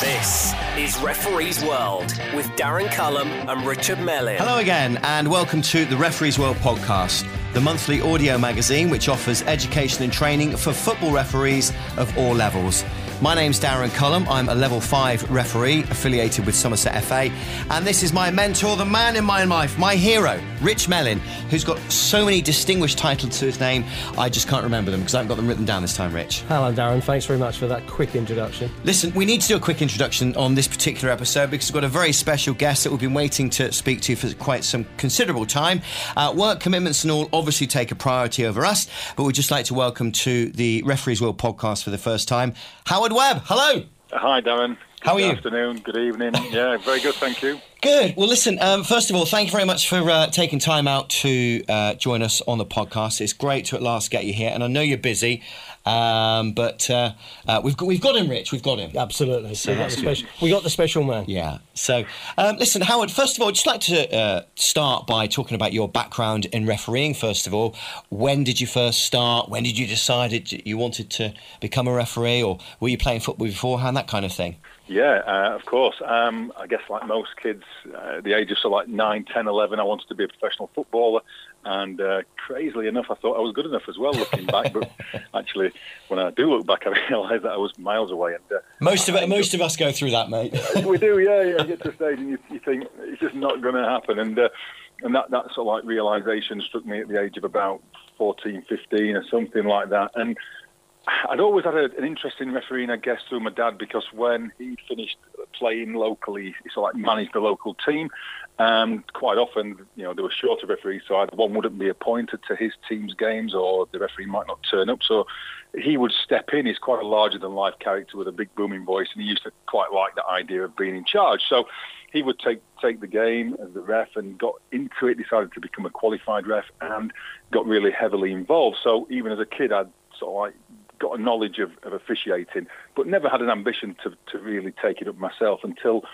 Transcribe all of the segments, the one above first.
This is Referee's World with Darren Cullum and Richard Mellin. Hello again, and welcome to the Referees World podcast, the monthly audio magazine which offers education and training for football referees of all levels. My name's Darren Cullum. I'm a level 5 referee affiliated with Somerset FA. And this is my mentor, the man in my life, my hero, Rich Mellin, who's got so many distinguished titles to his name, I just can't remember them because I haven't got them written down this time, Rich. Hello, Darren. Thanks very much for that quick introduction. Listen, we need to do a quick introduction on this particular episode because we've got a very special guest that we've been waiting to speak to for quite some considerable time. Uh, work commitments and all obviously take a priority over us, but we'd just like to welcome to the Referees World podcast for the first time, Howard Webb. Hello. Hi, Darren. How are you? good afternoon, good evening. Yeah, very good, thank you. Good. Well, listen, um, first of all, thank you very much for uh, taking time out to uh, join us on the podcast. It's great to at last get you here, and I know you're busy, um, but uh, uh, we've, got, we've got him, Rich. We've got him. Absolutely. So we, got that's the good. special, we got the special man. Yeah. So, um, listen, Howard, first of all, I'd just like to uh, start by talking about your background in refereeing, first of all. When did you first start? When did you decide that you wanted to become a referee, or were you playing football beforehand, that kind of thing? Yeah, uh, of course. Um, I guess like most kids, uh, the age of so like 9, 10, 11, I wanted to be a professional footballer. And uh, crazily enough, I thought I was good enough as well looking back. But actually, when I do look back, I realise that I was miles away. And uh, Most of it, most of us go through that, mate. we do, yeah, yeah. You get to a stage and you, you think it's just not going to happen. And uh, and that, that sort of like realisation struck me at the age of about 14, 15 or something like that. And I'd always had a, an interest in refereeing, I guess, through my dad because when he'd finished playing locally, he sort of like managed the local team. Um, quite often, you know, there were shorter referees, so either one wouldn't be appointed to his team's games or the referee might not turn up. So he would step in. He's quite a larger than life character with a big booming voice, and he used to quite like the idea of being in charge. So he would take take the game as the ref and got into it, decided to become a qualified ref, and got really heavily involved. So even as a kid, I'd sort of like got a knowledge of, of officiating, but never had an ambition to, to really take it up myself until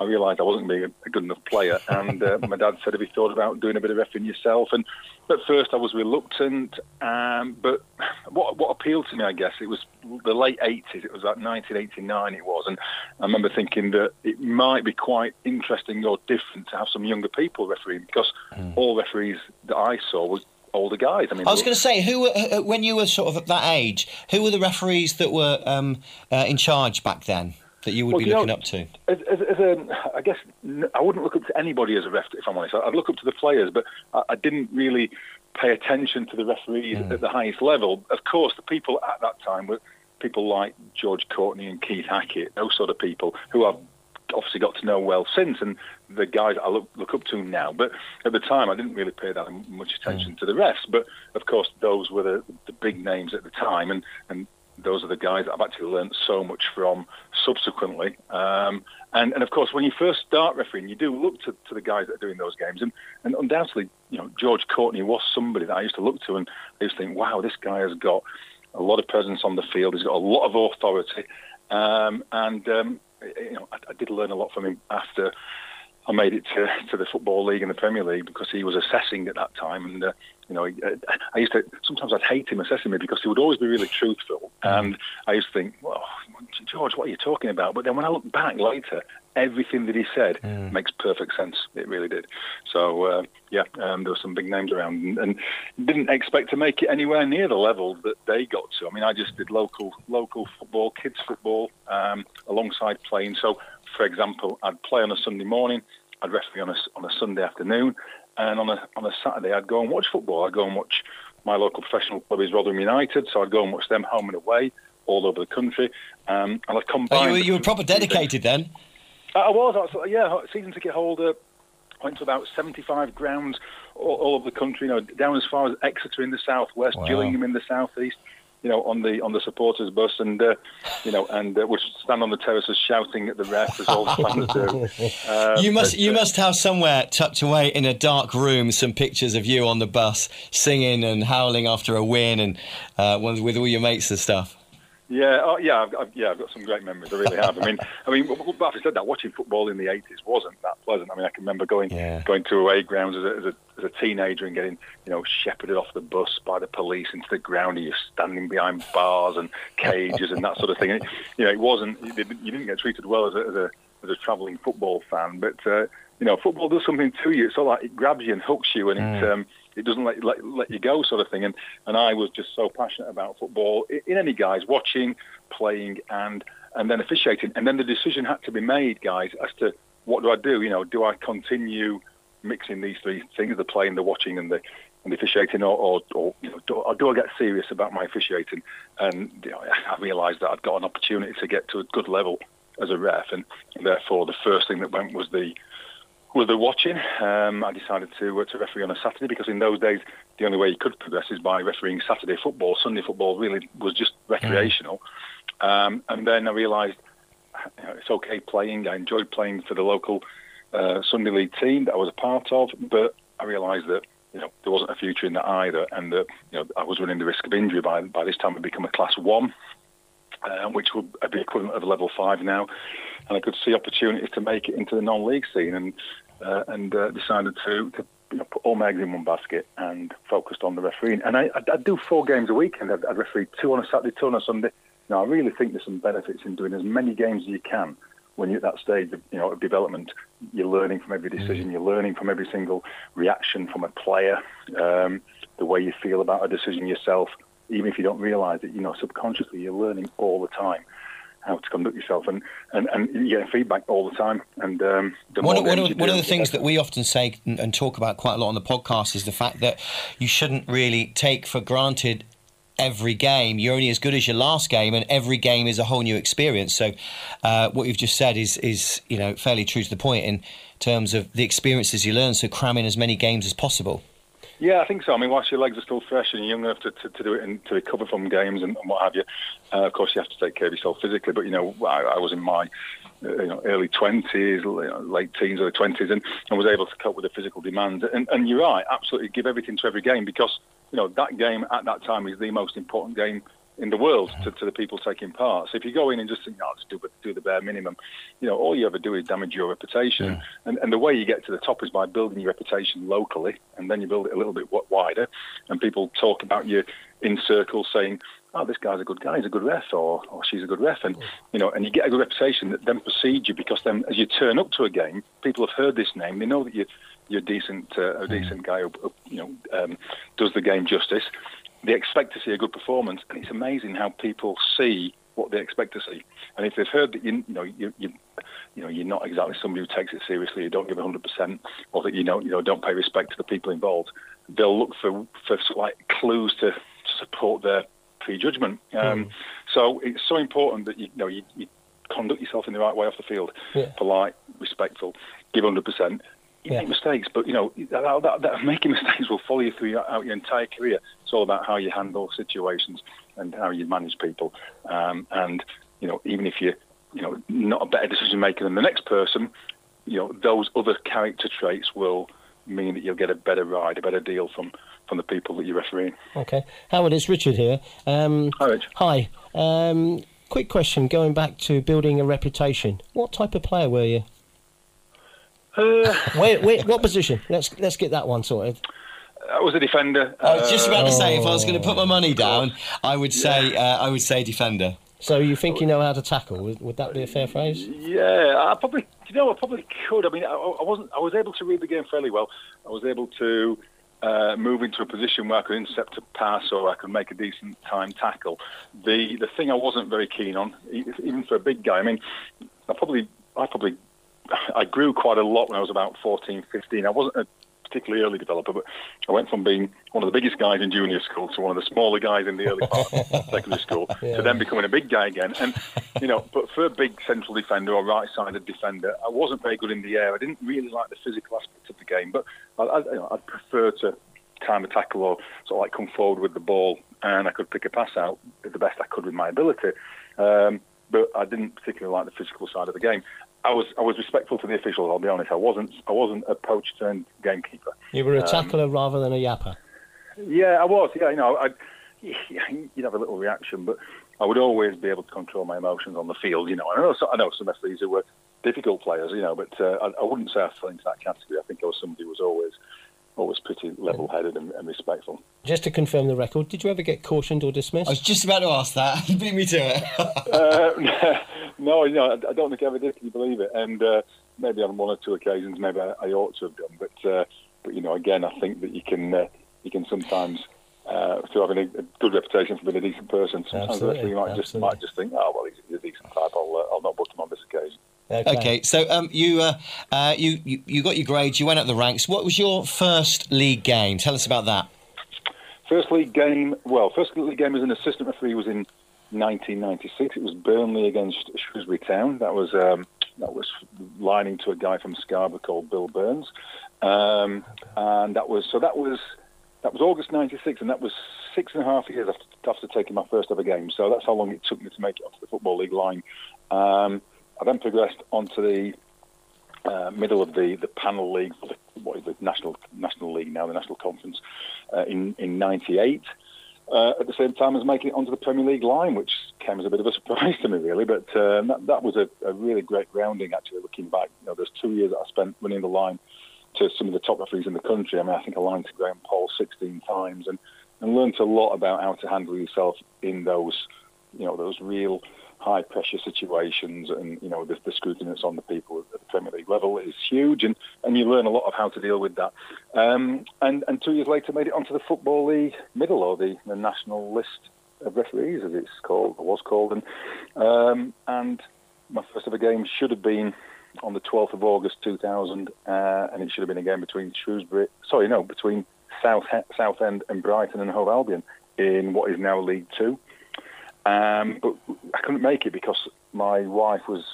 I realised I wasn't being a, a good enough player. And uh, my dad said, "Have you thought about doing a bit of effing yourself?" And at first, I was reluctant, um, but what what appealed to me, I guess, it was the late '80s. It was like 1989. It was, and I remember thinking that it might be quite interesting or different to have some younger people refereeing because all referees that I saw were older guys. I mean, I was going to say, who were, when you were sort of at that age, who were the referees that were um, uh, in charge back then that you would Well, be you know, looking up to? As, as, as a, I guess I wouldn't look up to anybody as a ref, if I'm honest. I'd look up to the players, but I, I didn't really pay attention to the referees at the highest level. Of course, the people at that time were people like George Courtney and Keith Hackett, those sort of people who I've obviously got to know well since, and the guys I look, look up to now. But at the time, I didn't really pay that much attention to the refs. But of course, those were the, the big names at the time, and, and those are the guys that I've actually learnt so much from subsequently. Um, and, and of course, when you first start refereeing, you do look to, to the guys that are doing those games. And, and undoubtedly, you know, George Courtney was somebody that I used to look to, and I used to think, wow, this guy has got a lot of presence on the field. He's got a lot of authority. Um, and, um, you know, I, I did learn a lot from him after I made it to, to the Football League and the Premier League because he was assessing at that time. And, uh, you know, uh, I used to, sometimes I'd hate him assessing me because he would always be really truthful. And I used to think, well, George, what are you talking about? But then when I look back later, everything that he said makes perfect sense. It really did. So, uh, yeah, um, there were some big names around and, and didn't expect to make it anywhere near the level that they got to. I mean, I just did local local football, kids football, um, alongside playing. So, for example, I'd play on a Sunday morning, I'd referee on a, on a Sunday afternoon, and on a, on a Saturday I'd go and watch football. I'd go and watch my local professional club is Rotherham United, so I'd go and watch them home and away all over the country. Um, and I'd combine... Oh, you, were, you were proper dedicated then. I I was, I was, yeah, season ticket holder. Went to about 75 grounds all, all over the country, you know, down as far as Exeter in the southwest, Wow. Gillingham in the southeast. You know, on the on the supporters bus, and uh, you know, and uh, would stand on the terraces shouting at the ref as all the fans do. Um, You must but, you uh, must have somewhere tucked away in a dark room some pictures of you on the bus singing and howling after a win and uh, with with all your mates and stuff. Yeah, oh, yeah, I've, I've, yeah. I've got some great memories. I really have. I mean, I mean, but I said that watching football in the '80s wasn't that pleasant. I mean, I can remember going Yeah. going to away grounds as a, as a as a teenager and getting you know shepherded off the bus by the police into the ground, and you're standing behind bars and cages and that sort of thing. And, you know, it wasn't you didn't, you didn't get treated well as a as a, as a travelling football fan, but uh, you know, football does something to you. It's of like it grabs you and hooks you, and it um, it doesn't let, let let you go, sort of thing. And and I was just so passionate about football in, any guys watching, playing, and and then officiating. And then the decision had to be made, guys, as to what do I do? You know, do I continue mixing these three things: the playing, the watching, and the and officiating, or, or, or you know, do, or do I get serious about my officiating? And you know, I realised that I'd got an opportunity to get to a good level as a ref, and therefore the first thing that went was the was the watching. Um, I decided to uh, to referee on a Saturday because in those days the only way you could progress is by refereeing Saturday football. Sunday football really was just recreational. Um, and then I realised you know, it's okay playing. I enjoyed playing for the local uh, Sunday league team that I was a part of, but I realised that you know there wasn't a future in that either, and that you know I was running the risk of injury by by this time. I'd become a class one, uh, which would be equivalent of level five now, and I could see opportunities to make it into the non-league scene, and uh, and uh, decided to. to you know, put all my eggs in one basket and focused on the refereeing. And I, I'd, I'd do four games a weekend. I'd, I'd referee two on a Saturday, two on a Sunday. Now, I really think there's some benefits in doing as many games as you can when you're at that stage of, you know, of development. You're learning from every decision. You're learning from every single reaction from a player, um, the way you feel about a decision yourself. Even if you don't realise it, you know, subconsciously you're learning all the time how to conduct yourself, and, and, and you're getting feedback all the time. And um, the One, of- one, of, one of the things that we often say and, and talk about quite a lot on the podcast is the fact that you shouldn't really take for granted every game. You're only as good as your last game, and every game is a whole new experience. So, uh, what you've just said is is you know fairly true to the point in terms of the experiences you learn. So, cram in as many games as possible. Yeah, I think so. I mean, whilst your legs are still fresh and you're young enough to, to, to do it and to recover from games and, and what have you, uh, of course you have to take care of yourself physically. But you know, I, I was in my uh, you know, early twenties, late teens, early twenties, and, and was able to cope with the physical demands. And, and you're right, absolutely, give everything to every game because you know that game at that time is the most important game in the world to, to the people taking part. So if you go in and just think, "No, just do, do the bare minimum," you know, all you ever do is damage your reputation. And, and the way you get to the top is by building your reputation locally, and then you build it a little bit wider, and people talk about you in circles, saying, "Oh, this guy's a good guy. He's a good ref," or, or "She's a good ref," and you know, and you get a good reputation that then precedes you because then, as you turn up to a game, people have heard this name. They know that you you're a decent uh, a decent guy who, who you know um, does the game justice. They expect to see a good performance, and it's amazing how people see what they expect to see. And if they've heard that you, you know you, you you know you're not exactly somebody who takes it seriously, you don't give 100 percent, or that you know you know don't pay respect to the people involved, they'll look for for like clues to support their prejudgment. Um, So it's so important that you, you know you, you conduct yourself in the right way off the field, Yeah. polite, respectful, give 100 percent. You Yeah. make mistakes, but you know that, that, that making mistakes will follow you through your, out your entire career. It's all about how you handle situations and how you manage people. Um, and you know, even if you're you know not a better decision maker than the next person, you know those other character traits will mean that you'll get a better ride, a better deal from from the people that you're refereeing. Okay. Howard, it's Richard here. Um, Hi, Rich. Hi. Um, quick question going back to building a reputation. What type of player were you? Uh, Where, where, what position? Let's let's get that one sorted. I was a defender. I was just about to say, if I Oh. was going to put my money down, I would say uh, I would say defender. So you think you know how to tackle? Would, would that be a fair phrase? Yeah, I probably, you know, I probably could. I mean, I, I wasn't. I was able to read the game fairly well. I was able to uh, move into a position where I could intercept a pass or I could make a decent time tackle. The the thing I wasn't very keen on, e- even for a big guy. I mean, I probably, I probably, I grew quite a lot when I was about 14, 15. I wasn't a particularly early developer, but I went from being one of the biggest guys in junior school to one of the smaller guys in the early part of secondary school Yeah. to then becoming a big guy again. And, you know, but for a big central defender or right-sided defender, I wasn't very good in the air. I didn't really like the physical aspects of the game, but I, I, you know, I'd prefer to time a tackle or sort of like come forward with the ball and I could pick a pass out the best I could with my ability. Um, but I didn't particularly like the physical side of the game. I was I was respectful to the officials. I'll be honest. I wasn't I wasn't a poach turned gamekeeper. You were a tackler rather than a yapper. Yeah, I was. Yeah, you know, I, you'd have a little reaction, but I would always be able to control my emotions on the field. You know, I know I know some referees who were difficult players, you know, but uh, I, I, wouldn't say I fell into that category. I think I was somebody who was always always pretty level-headed and, and, respectful. Just to confirm the record, did you ever get cautioned or dismissed? I was just about to ask that. You beat me to it. uh, no, no, I don't think I ever did. Can you believe it? And uh, maybe on one or two occasions, maybe I, I ought to have done. But uh, but you know, again, I think that you can uh, you can sometimes. Uh, through having a, a, good reputation for being a decent person, sometimes absolutely, you might absolutely. just might just think, oh well, he's, he's a decent type. I'll, uh, I'll not book him on this occasion. Okay. okay, so um, you, uh, uh, you, you you got your grades. You went up the ranks. What was your first league game? Tell us about that. First league game. Well, first league game as an assistant referee was in 1996. It was Burnley against Shrewsbury Town. That was um, that was lining to a guy from Scarborough called Bill Burns, um, and that was so that was that was August '96, and that was six and a half years after, after taking my first ever game. So that's how long it took me to make it onto the football league line. Um, I then progressed onto the uh, middle of the, the panel league, what is the national national league now, the national conference, uh, in in '98. Uh, at the same time as making it onto the Premier League line, which came as a bit of a surprise to me, really. But um, that, that was a, a, really great grounding, actually, looking back. You know, there's two years that I spent running the line to some of the top referees in the country. I mean, I think I lined to Graham Poll 16 times and, and learned a lot about how to handle yourself in those, you know, those real high pressure situations and you know the, the, scrutiny that's on the people at the Premier League level is huge and, and you learn a lot of how to deal with that. Um, and and two years later made it onto the football league middle or the, the national list of referees as it's called or was called. And um, and my first ever game should have been on the 12th of August 2000 uh, and it should have been a game between Shrewsbury sorry no between South Southend and Brighton and Hove Albion in what is now League Two um, but I couldn't make it because my wife was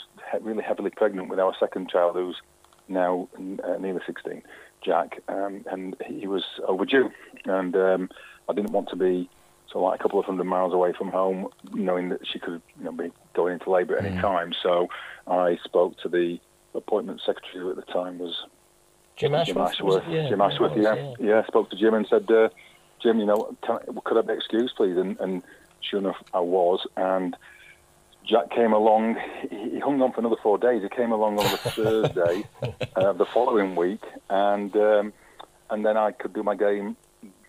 really heavily pregnant with our second child, who's now uh, nearly 16, Jack, um, and he was overdue. And um, I didn't want to be so like a couple of hundred miles away from home, knowing that she could you know, be going into labour at any mm. time. So I spoke to the appointment secretary who at the time was Jim Ashworth. Jim Ashworth, yeah, Jim Ashworth yeah. yeah. yeah. Spoke to Jim and said, uh, Jim, you know, can, could I be excused, please? And, and sure enough, I was. And Jack came along. He hung on for another four days. He came along on the Thursday uh, the following week, and um, and then I could do my game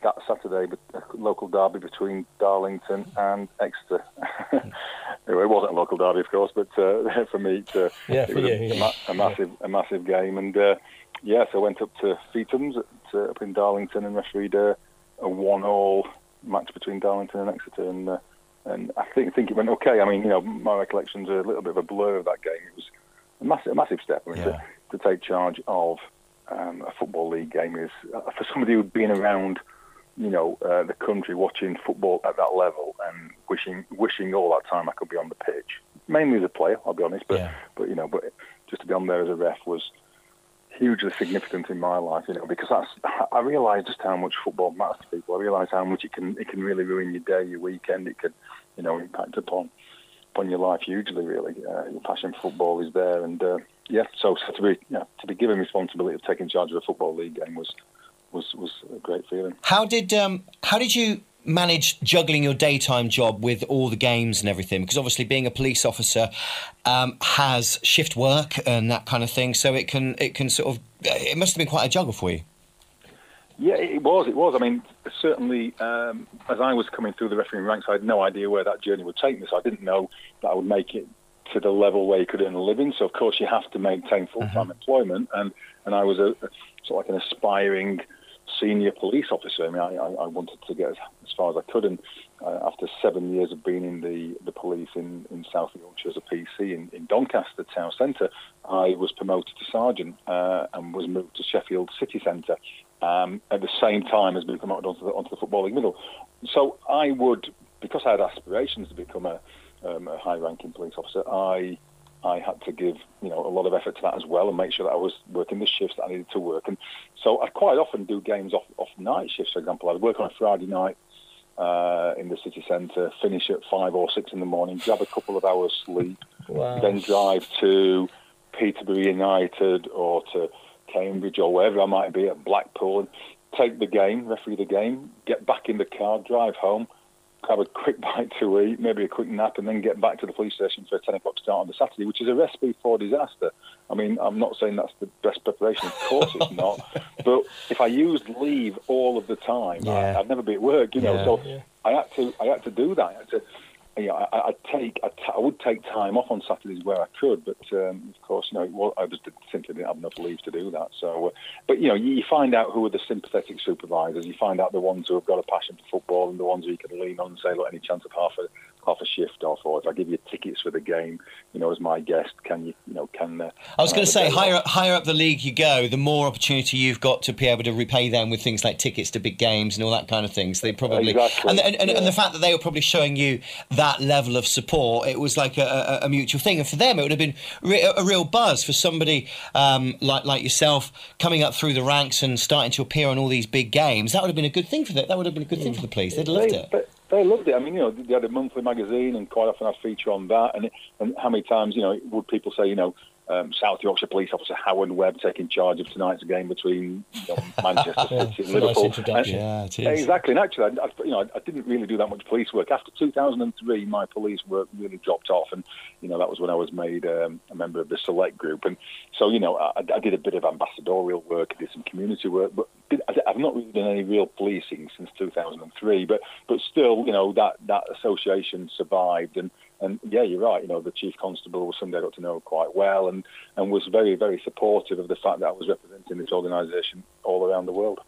that Saturday, but a local derby between Darlington and Exeter. anyway, it wasn't a local derby, of course, but uh, for me, uh, yeah, it was you, a, yeah. ma- a, massive, a massive game. And uh, yes, I went up to Feetham's at, uh, up in Darlington and refereed a, a one-all match between Darlington and Exeter, and uh, and I think think it went okay. I mean, you know, my recollections are a little bit of a blur of that game. It was a massive, a massive step. I mean, yeah. to, to take charge of um, a football league game is uh, for somebody who'd been around, you know, uh, the country watching football at that level and wishing wishing all that time I could be on the pitch. Mainly as a player, I'll be honest, but yeah. but you know, but just to be on there as a ref was hugely significant in my life, you know, because that's I realise just how much football matters to people. I realise how much it can it can really ruin your day, your weekend. It can, you know, impact upon upon your life hugely. Really, uh, your passion for football is there, and uh, yeah, so, so to be yeah, to be given responsibility of taking charge of a football league game was was was a great feeling. How did um how did you manage juggling your daytime job with all the games and everything? Because obviously, being a police officer um, has shift work and that kind of thing, so it can it can sort of it must have been quite a juggle for you. Yeah, it was. It was. I mean, certainly, um, as I was coming through the refereeing ranks, I had no idea where that journey would take me. So I didn't know that I would make it to the level where you could earn a living. So of course, you have to maintain full-time mm-hmm. employment, and and I was a sort of like an aspiring senior police officer. I mean, I, I wanted to get as far as I could, and uh, after seven years of being in the, the police in, in South Yorkshire as a PC in, in Doncaster town centre, I was promoted to sergeant uh, and was moved to Sheffield city centre um, at the same time as being promoted onto the, onto the footballing middle. So I would, because I had aspirations to become a, um, a high-ranking police officer, I I had to give you know a lot of effort to that as well and make sure that I was working the shifts that I needed to work. And so I quite often do games off off night shifts. For example, I'd work on a Friday night uh, in the city centre, finish at five or six in the morning, grab a couple of hours sleep, wow. then drive to Peterborough United or to Cambridge or wherever I might be at Blackpool and take the game, referee the game, get back in the car, drive home, have a quick bite to eat, maybe a quick nap, and then get back to the police station for a 10 o'clock start on the Saturday, which is a recipe for disaster. I mean, I'm not saying that's the best preparation. Of course it's not. but if I used leave all of the time, Yeah. I, I'd never be at work, you know. Yeah. So Yeah. I had to, I had to do that. I know, I, I'd take, I'd t- I would take time off on Saturdays where I could, but um, of course, you know, well, I just simply didn't have enough leave to do that. So, uh, but you know, you, you find out who are the sympathetic supervisors. You find out the ones who have got a passion for football and the ones who you can lean on and say, look, any chance of half a half a shift off, or if I give you tickets for the game, you know, as my guest, can you, you know, can uh, I was going to say, higher up, higher up the league you go, the more opportunity you've got to be able to repay them with things like tickets to big games and all that kind of things. They probably Exactly, and, and, and, and the fact that they were probably showing you that level of support, it was like a, a, a mutual thing. And for them, it would have been re- a real buzz for somebody um, like like yourself coming up through the ranks and starting to appear on all these big games. That would have been a good thing for them. That would have been a good thing for the police. They'd loved they, it. They, they loved it. I mean, you know, they had a monthly magazine, and quite often I'd feature on that. And, and how many times, you know, would people say, you know, um, South Yorkshire Police Officer Howard Webb taking charge of tonight's game between you know, Manchester City it's and a nice Liverpool. And- Yeah, it is. Exactly, and actually, I, I, you know, I didn't really do that much police work. After 2003, my police work really dropped off, and you know that was when I was made um, a member of the select group. And so, you know, I, I did a bit of ambassadorial work, I did some community work, but I- I've not really done any real policing since 2003. But but still, you know, that that association survived, and and yeah, you're right. You know, the chief constable was somebody I got to know quite well, and and was very very supportive of the fact that I was representing this organisation all around the world.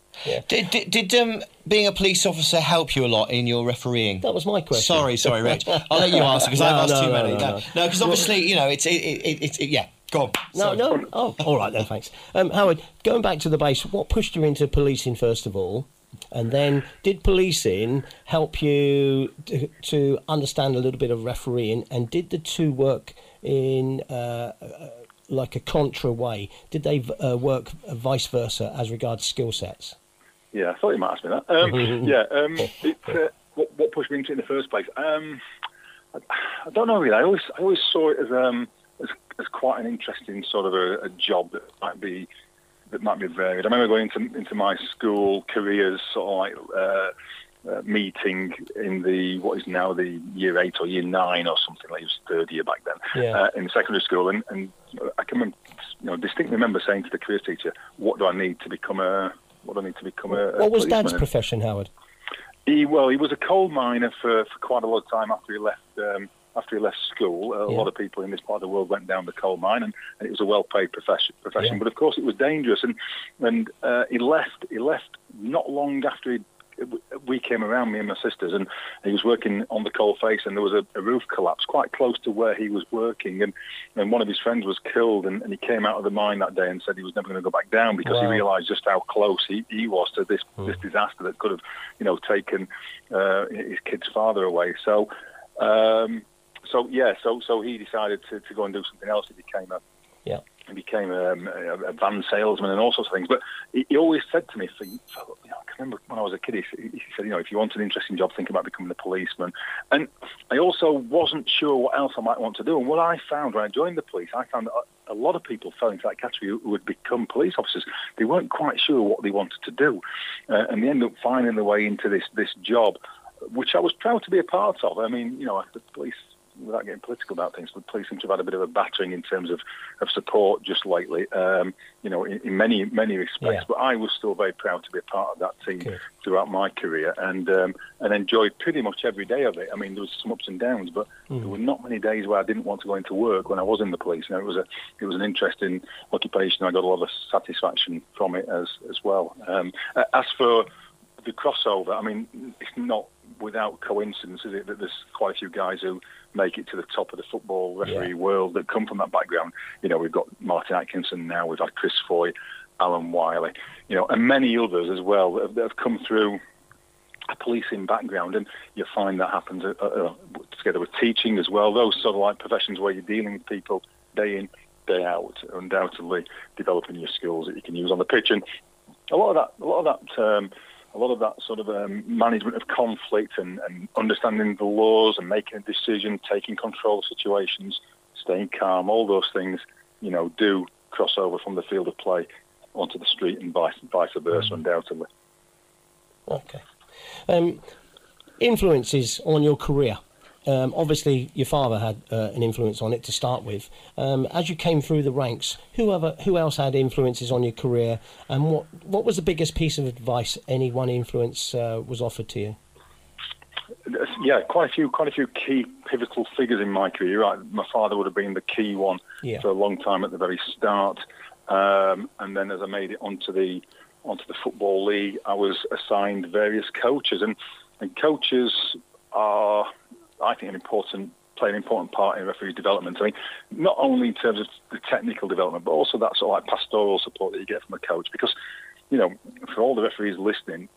Did, did, did um, being a police officer help you a lot in your refereeing? That was my question. Sorry, sorry, Rich. I'll let you answer because No, I've asked no, too no, many. no, No, no. because obviously, you know, it's it, it, it, it, yeah. Go on. No, Sorry. no. Oh, all right then. Thanks, um, Howard. Going back to the base, what pushed you into policing first of all, and then did policing help you to, to understand a little bit of refereeing, and did the two work in uh, uh, like a contra way? Did they uh, work vice versa as regards skill sets? Yeah, I thought you might ask me that. Um, yeah, um, it, uh, what, what pushed me into it in the first place? Um, I, I don't know really. I always, I always saw it as, as quite an interesting sort of a, a job that might be that might be varied. I remember going into into my school careers, sort of like. Uh, uh, meeting in the what is now the year eight or year nine or something like it was third year back then Yeah. uh, in secondary school, and, and I can remember, you know distinctly remember saying to the careers teacher, "What do I need to become a what do I need to become a?" a What was Dad's profession, Howard? He well, he was a coal miner for, for quite a lot of time after he left. Um, after he left school, a Yeah. lot of people in this part of the world went down the coal mine, and, and it was a well-paid profession. Profession, Yeah. but of course it was dangerous. And and uh, he left. He left not long after he, we came around, me and my sisters, and he was working on the coal face, and there was a, a roof collapse quite close to where he was working, and and one of his friends was killed, and, and he came out of the mine that day and said he was never going to go back down because he realised just how close he, he was to this this disaster that could have, you know, taken uh, his kid's father away. So. Um, so yeah, so so he decided to, to go and do something else. He became a Yeah. he became um, a, a van salesman and all sorts of things. But he, he always said to me, for, for, you know, I can remember when I was a kid, he, said- he said, you know, if you want an interesting job, think about becoming a policeman. And I also wasn't sure what else I might want to do. And what I found when I joined the police, I found that a lot of people fell into that category who would become police officers. They weren't quite sure what they wanted to do, uh, and they ended up finding their way into this this job, which I was proud to be a part of. I mean, you know, the police without getting political about things, the police seem to have had a bit of a battering in terms of, of support just lately, um, you know, in, in many, many respects. Yeah. But I was still very proud to be a part of that team Good. throughout my career and um, and enjoyed pretty much every day of it. I mean, there was some ups and downs, but Mm. there were not many days where I didn't want to go into work when I was in the police. You know, it was a it was an interesting occupation. I got a lot of satisfaction from it as as well. Um, as for the crossover, I mean, it's not without coincidence, is it, that there's quite a few guys who make it to the top of the football referee Yeah. world that come from that background. You know, we've got Martin Atkinson now, we've had Chris Foy, Alan Wiley, you know, and many others as well that have, that have come through a policing background, and you find that happens uh, uh, together with teaching as well. Those sort of like professions where you're dealing with people day in, day out, undoubtedly developing your skills that you can use on the pitch. And a lot of that, a lot of that, um, a lot of that sort of um, management of conflict and, and understanding the laws and making a decision, taking control of situations, staying calm, all those things, you know, do cross over from the field of play onto the street and vice, vice versa, undoubtedly. Okay. Um, influences on your career. Um, obviously, your father had uh, an influence on it to start with. Um, as you came through the ranks, who, other, who else had influences on your career, and what what was the biggest piece of advice any one influence uh, was offered to you? Yeah, quite a few, quite a few key pivotal figures in my career. Right, my father would have been the key one Yeah. for a long time at the very start, um, and then as I made it onto the onto the football league, I was assigned various coaches, and and coaches are, I think, an important play an important part in referee development. I mean, not only in terms of the technical development, but also that sort of like pastoral support that you get from a coach. Because, you know, for all the referees listening,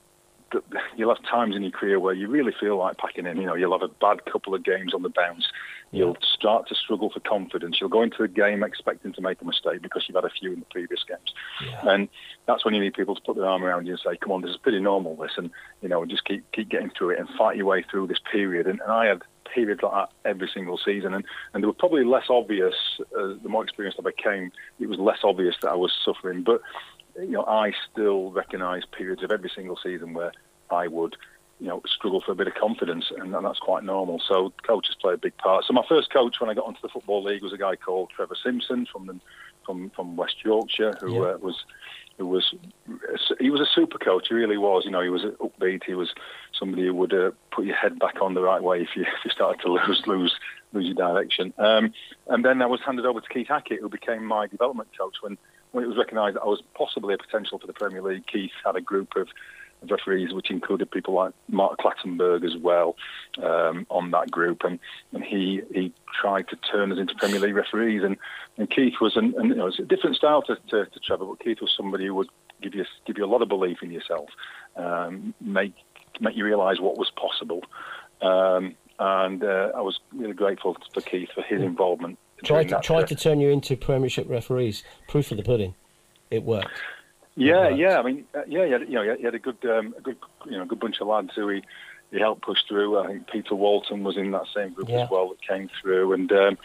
you'll have times in your career where you really feel like packing in. You know, you'll have a bad couple of games on the bounce. You'll start to struggle for confidence. You'll go into the game expecting to make a mistake because you've had a few in the previous games. And that's when you need people to put their arm around you and say, "Come on, this is pretty normal. This, and you know, just keep keep getting through it and fight your way through this period." And, and I had periods like that every single season, and, and they were probably less obvious. Uh, the more experienced I became, it was less obvious that I was suffering. But you know, I still recognise periods of every single season where I would, you know, struggle for a bit of confidence, and, and that's quite normal. So coaches play a big part. So my first coach when I got onto the football league was a guy called Trevor Simpson from the, from from West Yorkshire, who Yeah. uh, was who was he was a super coach. He really was. You know, he was upbeat. He was somebody who would uh, put your head back on the right way if you if you started to lose lose lose your direction. Um, and then I was handed over to Keith Hackett, who became my development coach when when it was recognised that I was possibly a potential for the Premier League. Keith had a group of referees, which included people like Mark Clattenburg as well um, on that group, and, and he he tried to turn us into Premier League referees. And, and Keith was, an, and, you know, a different style to, to, to Trevor, but Keith was somebody who would give you give you a lot of belief in yourself, um, make make you realise what was possible. Um, and uh, I was really grateful for Keith for his involvement. Tried to, tried to turn you into Premiership referees. Proof of the pudding. It worked. Yeah, yeah. I mean, uh, yeah, he had, you know, he had a good, um, a good, you know, good bunch of lads who he, he helped push through. I think Peter Walton was in that same group Yeah. as well that came through, and um,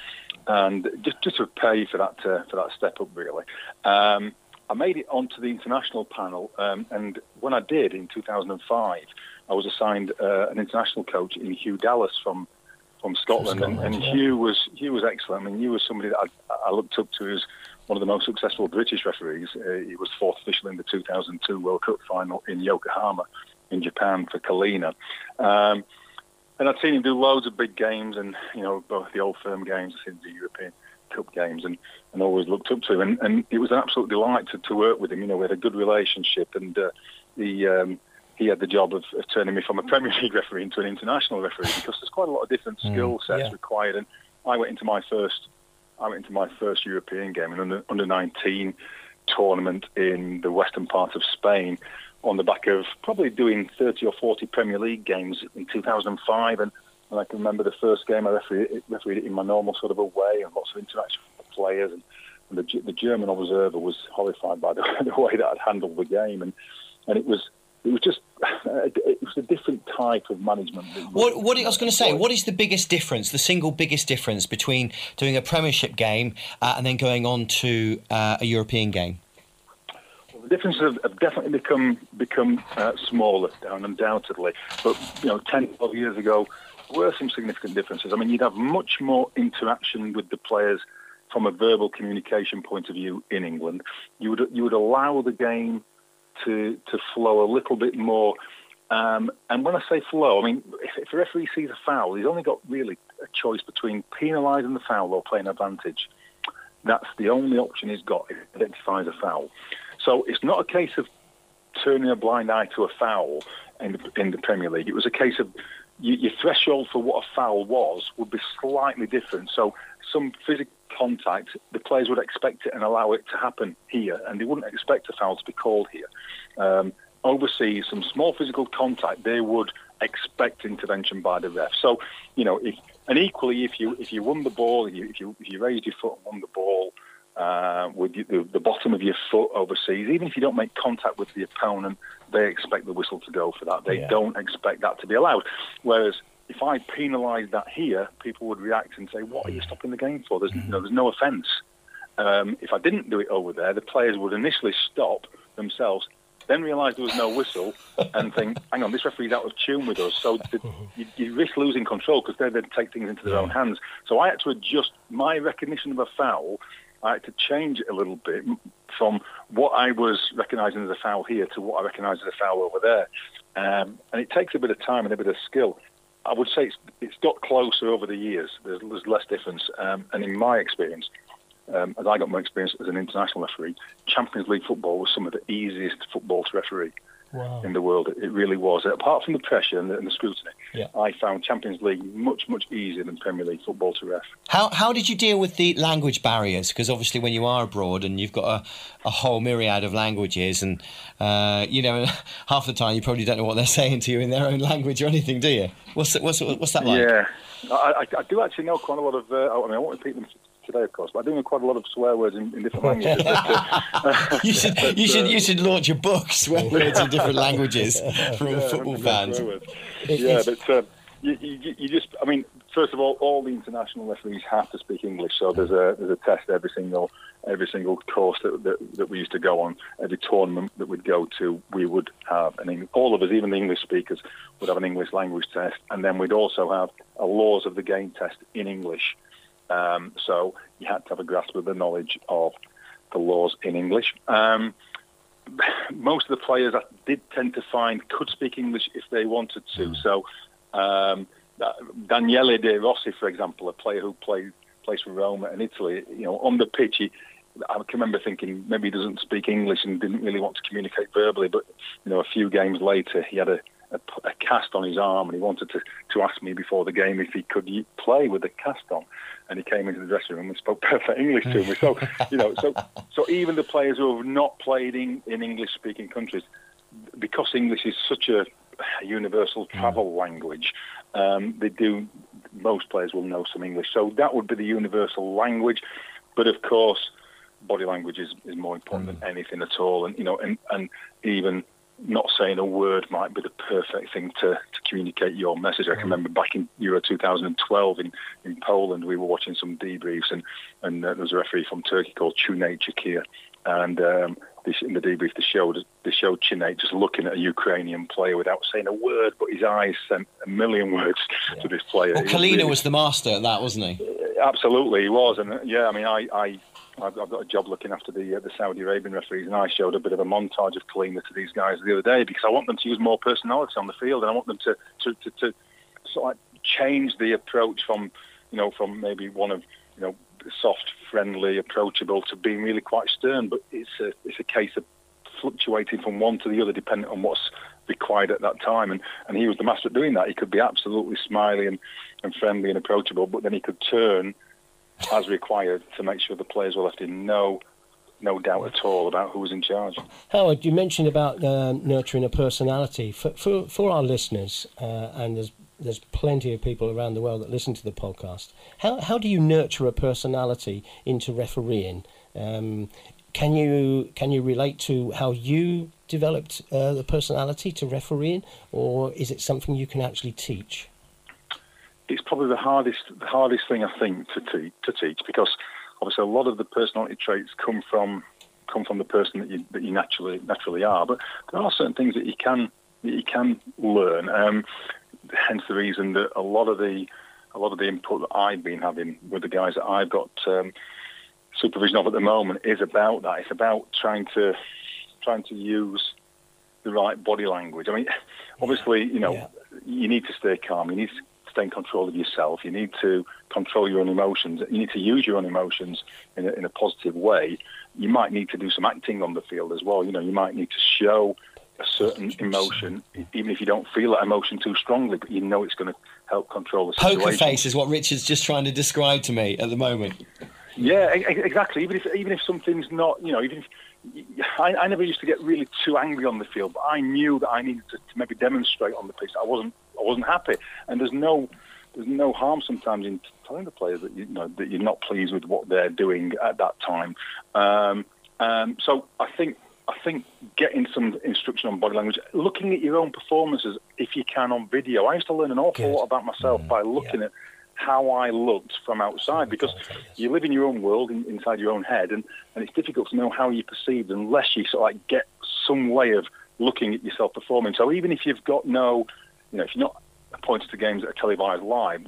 and just just to pay for that uh, for that step up really. Um, I made it onto the international panel, um, and when I did in 2005, I was assigned uh, an international coach in Hugh Dallas from from Scotland, and, Scotland, and yeah. Hugh was Hugh was excellent. I mean, Hugh was somebody that I, I looked up to as one of the most successful British referees. Uh, he was fourth official in the 2002 World Cup final in Yokohama, in Japan for Collina. Um, and I'd seen him do loads of big games, and you know both the old firm games, I've seen the European Cup games, and, and always looked up to him. And, and it was an absolute delight to, to work with him. You know, we had a good relationship, and uh, he um, he had the job of, of turning me from a Premier League referee into an international referee because there's quite a lot of different mm, skill sets yeah. required. And I went into my first I went into my first European game, an under, under 19 tournament in the western part of Spain, on the back of probably doing 30 or 40 Premier League games in 2005. And, and I can remember the first game I refereed, refereed it in my normal sort of a way and lots of interaction with the players. And, and the, the German observer was horrified by the, the way that I'd handled the game. And, and it was it was just it was a different type of management. What, what I was going to say, what is the biggest difference, the single biggest difference between doing a Premiership game uh, and then going on to uh, a European game? Well, the differences have, have definitely become become uh, smaller, down undoubtedly. But you know, 10, 12 years ago, there were some significant differences. I mean, you'd have much more interaction with the players from a verbal communication point of view in England. You would you would allow the game to to flow a little bit more. Um, and when I say flow, I mean if, if a referee sees a foul, he's only got really a choice between penalising the foul or playing advantage. That's the only option he's got if he identifies a foul. So it's not a case of turning a blind eye to a foul in the, in the Premier League. It was a case of you, your threshold for what a foul was would be slightly different. So some physical contact, the players would expect it and allow it to happen here, and they wouldn't expect a foul to be called here. Um, overseas, some small physical contact, they would expect intervention by the ref. So, you know, if and equally, if you if you won the ball, if you if you, if you raised your foot and won the ball uh, with the, the bottom of your foot overseas, even if you don't make contact with the opponent, they expect the whistle to go for that. They Yeah. don't expect that to be allowed. Whereas if I penalise that here, people would react and say, "What are you stopping the game for?" There's you know, there's no offence. Um, if I didn't do it over there, the players would initially stop themselves, then realise there was no whistle, and think, hang on, this referee's out of tune with us. So the, you, you, risk losing control because they then take things into their own hands. So I had to adjust my recognition of a foul. I had to change it a little bit from what I was recognising as a foul here to what I recognise as a foul over there. Um, and it takes a bit of time and a bit of skill. I would say it's, it's got closer over the years. There's, there's less difference. Um, and in my experience, um, as I got more experience as an international referee, Champions League football was some of the easiest football to referee wow. in the world. It really was. Apart from the pressure and the, and the scrutiny, yeah. I found Champions League much, much easier than Premier League football to ref. How, how did you deal with the language barriers? Because obviously, when you are abroad and you've got a, a whole myriad of languages, and uh, you know, half the time you probably don't know what they're saying to you in their own language or anything, do you? What's what's what's that like? Yeah, I, I, I do actually know quite a lot of. Uh, I mean, I won't repeat them today, of course. But I'm doing quite a lot of swear words in, in different languages. you should, you should, you should launch a book, swear words in different languages for all football fans. Yeah, but uh, you, you, you, just, I mean, first of all, all the international referees have to speak English. So there's a there's a test every single every single course that, that, that we used to go on, every tournament that we'd go to, we would have an all of us, even the English speakers, would have an English language test, and then we'd also have a laws of the game test in English. Um, so you had to have a grasp of the knowledge of the laws in English. Um, most of the players I did tend to find could speak English if they wanted to. Mm. So um, Daniele De Rossi, for example, a player who played plays for Roma in Italy, you know, on the pitch, he, I can remember thinking maybe he doesn't speak English and didn't really want to communicate verbally. But you know, a few games later, he had a a, a, cast on his arm, and he wanted to, to ask me before the game if he could play with the cast on. And he came into the dressing room and spoke perfect English to me. So, you know, so so even the players who have not played in, in English-speaking countries, because English is such a universal mm. travel mm. language, um, they do. Most players will know some English, so that would be the universal language. But of course, body language is, is more important mm. than anything at all. And you know, and and even not saying a word might be the perfect thing to, to communicate your message. I can mm. remember back in Euro 2012 in, in Poland, we were watching some debriefs, and, and uh, there was a referee from Turkey called Cüneyt Çakır, and um, this, in the debrief, they showed they showed Cüneyt just looking at a Ukrainian player without saying a word, but his eyes sent a million words yeah. to this player. Well, Collina was, was the master at that, wasn't he? Absolutely, he was, and uh, yeah, I mean, I, I I've, got a job looking after the uh, the Saudi Arabian referees, and I showed a bit of a montage of Collina to these guys the other day because I want them to use more personality on the field, and I want them to to, to, to sort of change the approach from you know from maybe one of you know soft, friendly, approachable to being really quite stern. But it's a it's a case of fluctuating from one to the other depending on what's required at that time. And, and he was the master at doing that. He could be absolutely smiley and, and friendly and approachable, but then he could turn as required to make sure the players were left in no no doubt at all about who was in charge. Howard, you mentioned about uh, nurturing a personality for for, for our listeners, uh, and there's there's plenty of people around the world that listen to the podcast. How how do you nurture a personality into refereeing? Um, can you can you relate to how you developed uh, the personality to refereeing, or is it something you can actually teach? It's probably the hardest the hardest thing I think to teach to teach because obviously a lot of the personality traits come from come from the person that you that you naturally naturally are. But there are certain things that you can that you can learn. Um, hence the reason that a lot of the a lot of the input that I've been having with the guys that I've got um, supervision of at the moment is about that. It's about trying to trying to use the right body language. I mean, obviously, you know, yeah. you need to stay calm. You need to stay in control of yourself. You need to control your own emotions. You need to use your own emotions in a, in a positive way. You might need to do some acting on the field as well. You know, you might need to show a certain emotion, even if you don't feel that emotion too strongly, but you know it's going to help control the situation. Poker face is what Richard's just trying to describe to me at the moment. Yeah, exactly. Even if even if something's not, you know, even if I, I, never used to get really too angry on the field, but I knew that I needed to, to maybe demonstrate on the pitch I wasn't I wasn't happy. And there's no there's no harm sometimes in telling the players that you, know that you're not pleased with what they're doing at that time. Um, um, so I think I think getting some instruction on body language, looking at your own performances if you can on video. I used to learn an awful Good. lot about myself mm, by looking yeah. at how I looked from outside because you live in your own world in, inside your own head and, and it's difficult to know how you perceived unless you sort of like get some way of looking at yourself performing. So even if you've got no, you know, if you're not appointed to games that are televised live,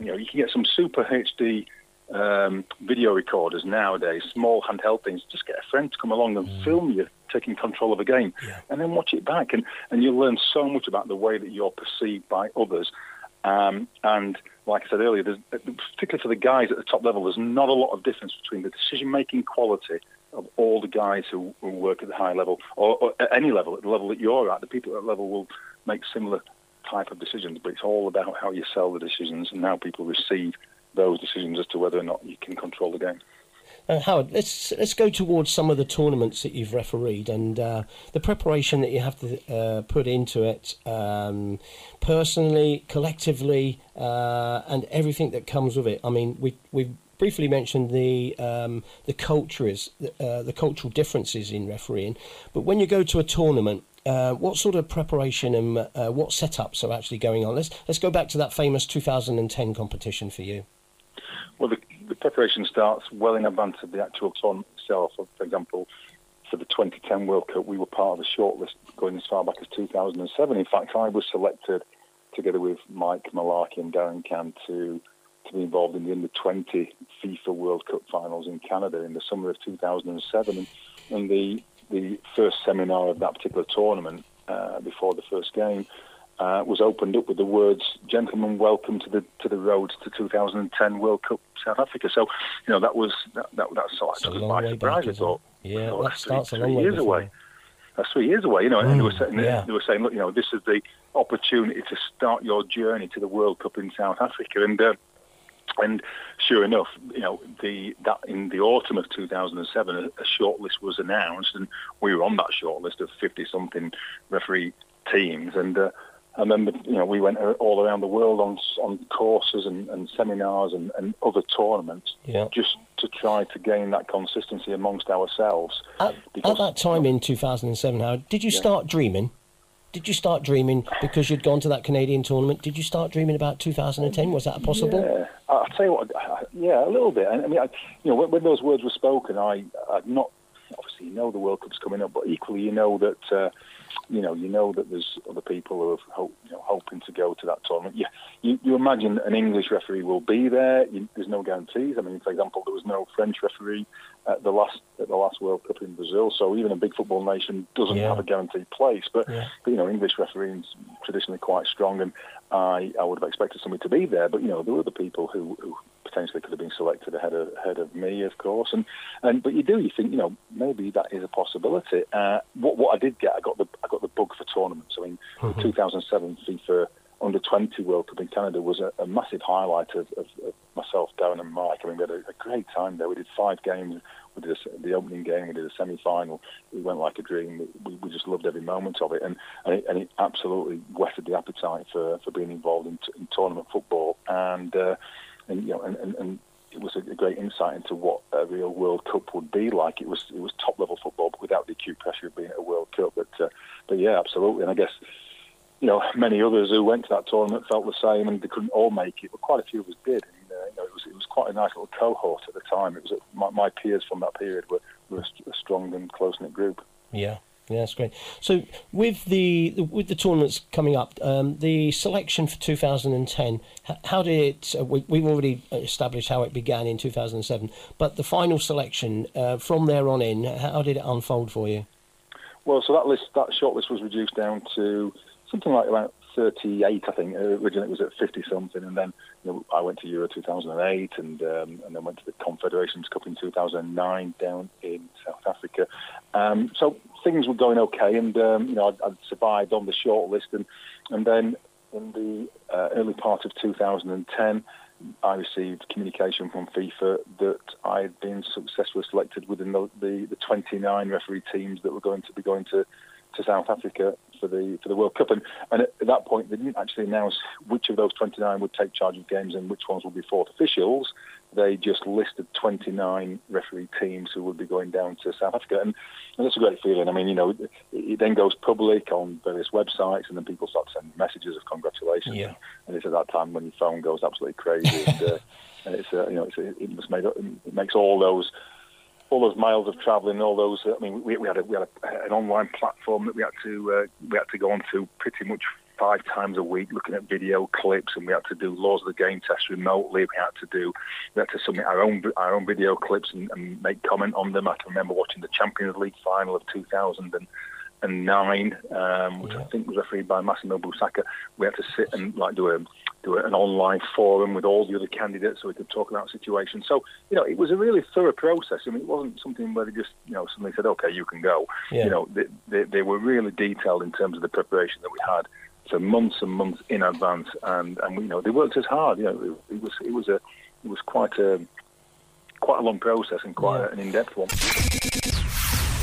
you know, you can get some super HD um, video recorders nowadays, small handheld things. Just get a friend to come along and mm. film you taking control of a game, yeah. and then watch it back, and and you'll learn so much about the way that you're perceived by others. Um, and like I said earlier, particularly for the guys at the top level, there's not a lot of difference between the decision-making quality of all the guys who, who work at the high level, or, or, at any level, at the level that you're at. The people at that level will make similar type of decisions, but it's all about how you sell the decisions and how people receive those decisions as to whether or not you can control the game. Uh, Howard, let's let's go towards some of the tournaments that you've refereed and uh, the preparation that you have to uh, put into it, um, personally, collectively, uh, and everything that comes with it. I mean, we we briefly mentioned the um, the cultures, uh, the cultural differences in refereeing, but when you go to a tournament. Uh, what sort of preparation and what setups are actually going on? Let's let's go back to that famous 2010 competition for you. Well, the, the preparation starts well in advance of the actual tournament itself. For example, for the 2010 World Cup, we were part of the shortlist going as far back as 2007. In fact, I was selected together with Mike Mullarkey and Darren Cann to to be involved in the under 20 FIFA World Cup finals in Canada in the summer of 2007. And, and the the first seminar of that particular tournament uh, before the first game uh, was opened up with the words "Gentlemen, welcome to the to the road to 2010 World Cup South Africa." So, you know, that was that that, that sort of took us by surprise. I thought, yeah, oh, that starts three, a long three years away. That's three years away, you know. Mm, and they were saying, yeah. they were saying, look, you know, this is the opportunity to start your journey to the World Cup in South Africa, and. Uh, and sure enough, you know, the that in the autumn of 2007, a, a shortlist was announced, and we were on that shortlist of 50 something referee teams, and uh, and then you know we went all around the world on on courses and, and seminars and, and other tournaments yeah. just to try to gain that consistency amongst ourselves. At, because, at that time in 2007, how did you yeah. start dreaming? Did you start dreaming because you'd gone to that Canadian tournament? Did you start dreaming about 2010? Was that possible? Yeah, I'll tell you what. Yeah, a little bit. I mean, I, you know, when, when those words were spoken, I, I'd not obviously you know the World Cup's coming up, but equally you know that. Uh, you know, you know that there's other people who are hope, you know, hoping to go to that tournament. You, you, you imagine an English referee will be there. You, there's no guarantees. I mean, for example, there was no French referee at the last at the last World Cup in Brazil. So even a big football nation doesn't yeah. have a guaranteed place. But, yeah. but you know, English refereeing's traditionally quite strong, and I I would have expected somebody to be there. But you know, there were other people who, who potentially could have been selected ahead of ahead of me, of course. And and but you do you think you know maybe that is a possibility. Uh, what what I did get, I got the I got the bug for tournaments. I mean, Mm-hmm. the 2007 FIFA Under 20 World Cup in Canada was a, a massive highlight of, of, of myself, Darren, and Mike. I mean, we had a, a great time there. We did five games. We did a, the opening game. We did a semi-final. it went like a dream. We, we just loved every moment of it, and and it, and it absolutely whetted the appetite for, for being involved in, in tournament football. And uh, and you know, and, and, and it was a, a great insight into what a real World Cup would be like. It was it was top level football, but without the acute pressure of being at a World Cup. But uh, but yeah, absolutely. And I guess you know many others who went to that tournament felt the same, and they couldn't all make it, but quite a few of us did. And, uh, you know, it was it was quite a nice little cohort at the time. It was my, my peers from that period were, were a, a strong and close knit group. Yeah. Yeah, that's great. So, with the with the tournaments coming up, um, the selection for 2010, how did it? Uh, we, have already established how it began in 2007, but the final selection uh, from there on in, how did it unfold for you? Well, so that list, that shortlist was reduced down to something like about 38, I think. Originally, it was at 50 something, and then you know, I went to Euro 2008, and um, and then went to the Confederations Cup in 2009 down in South Africa. Um, so things were going okay, and um, you know I'd, I'd, survived on the short list, and and then in the uh, early part of 2010. I received communication from FIFA that I had been successfully selected within the, the, the 29 referee teams that were going to be going to, to South Africa for the for the World Cup. And, and at that point, they didn't actually announce which of those 29 would take charge of games and which ones would be fourth officials. They just listed 29 referee teams who would be going down to South Africa, and, and that's a great feeling. I mean, you know, it, it, then goes public on various websites, and then people start sending messages of congratulations. Yeah. And it's at that time when your phone goes absolutely crazy, and, uh, and it's uh, you know it's, it, must make it makes all those all those miles of travelling, all those. I mean, we, we had a, we had a, an online platform that we had to uh, we had to go on to pretty much five times a week, looking at video clips, and we had to do laws of the game tests remotely. We had to do we had to submit our own our own video clips and, and make comment on them. I can remember watching the Champions League final of 2000 and and nine, um, which yeah. I think was refereed by Massimo Busacca. We had to sit and like do a do an online forum with all the other candidates so we could talk about situations. So you know, it was a really thorough process. I mean, it wasn't something where they just you know suddenly said, "Okay, you can go." Yeah. You know, they, they, they were really detailed in terms of the preparation that we had for months and months in advance, and and you know they worked as hard. You know, it, it was it was a it was quite a quite a long process and quite yeah. an in-depth one.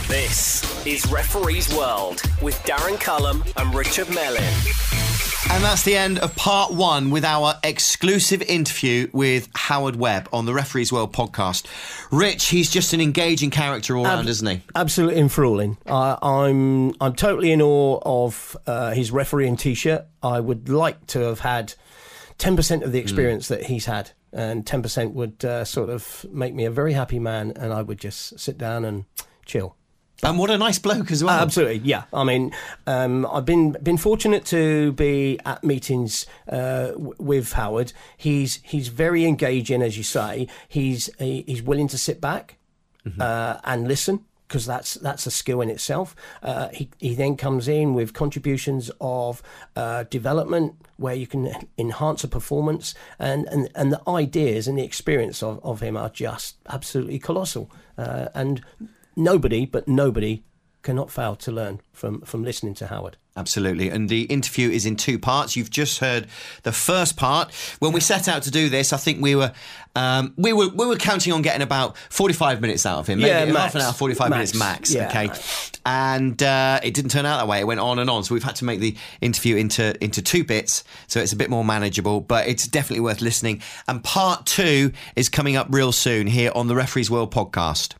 This is Referees World with Darren Cullum and Richard Mellin. And that's the end of part one with our exclusive interview with Howard Webb on the Referees World podcast. Rich, he's just an engaging character all Ab- round, isn't he? Absolutely enthralling. I, I'm I'm totally in awe of uh, his refereeing t-shirt. I would like to have had ten percent of the experience mm. that he's had, and ten percent would uh, sort of make me a very happy man, and I would just sit down and chill. And what a nice bloke as well. Uh, absolutely, yeah. I mean, um, I've been been fortunate to be at meetings uh, w- with Howard. He's he's very engaging, as you say. He's he, he's willing to sit back mm-hmm. uh, and listen because that's that's a skill in itself. Uh, he he then comes in with contributions of uh, development where you can enhance a performance, and, and, and the ideas and the experience of, of him are just absolutely colossal. Uh, and nobody, but nobody cannot fail to learn from, from listening to Howard. Absolutely. And the interview is in two parts. You've just heard the first part. When we set out to do this, I think we were um, we were we were counting on getting about 45 minutes out of him. Maybe yeah, max. half an hour, 45 max. minutes max. Yeah, okay. And uh, it didn't turn out that way. It went on and on. So we've had to make the interview into into two bits. So it's a bit more manageable, but it's definitely worth listening. And part two is coming up real soon here on the Referees World podcast.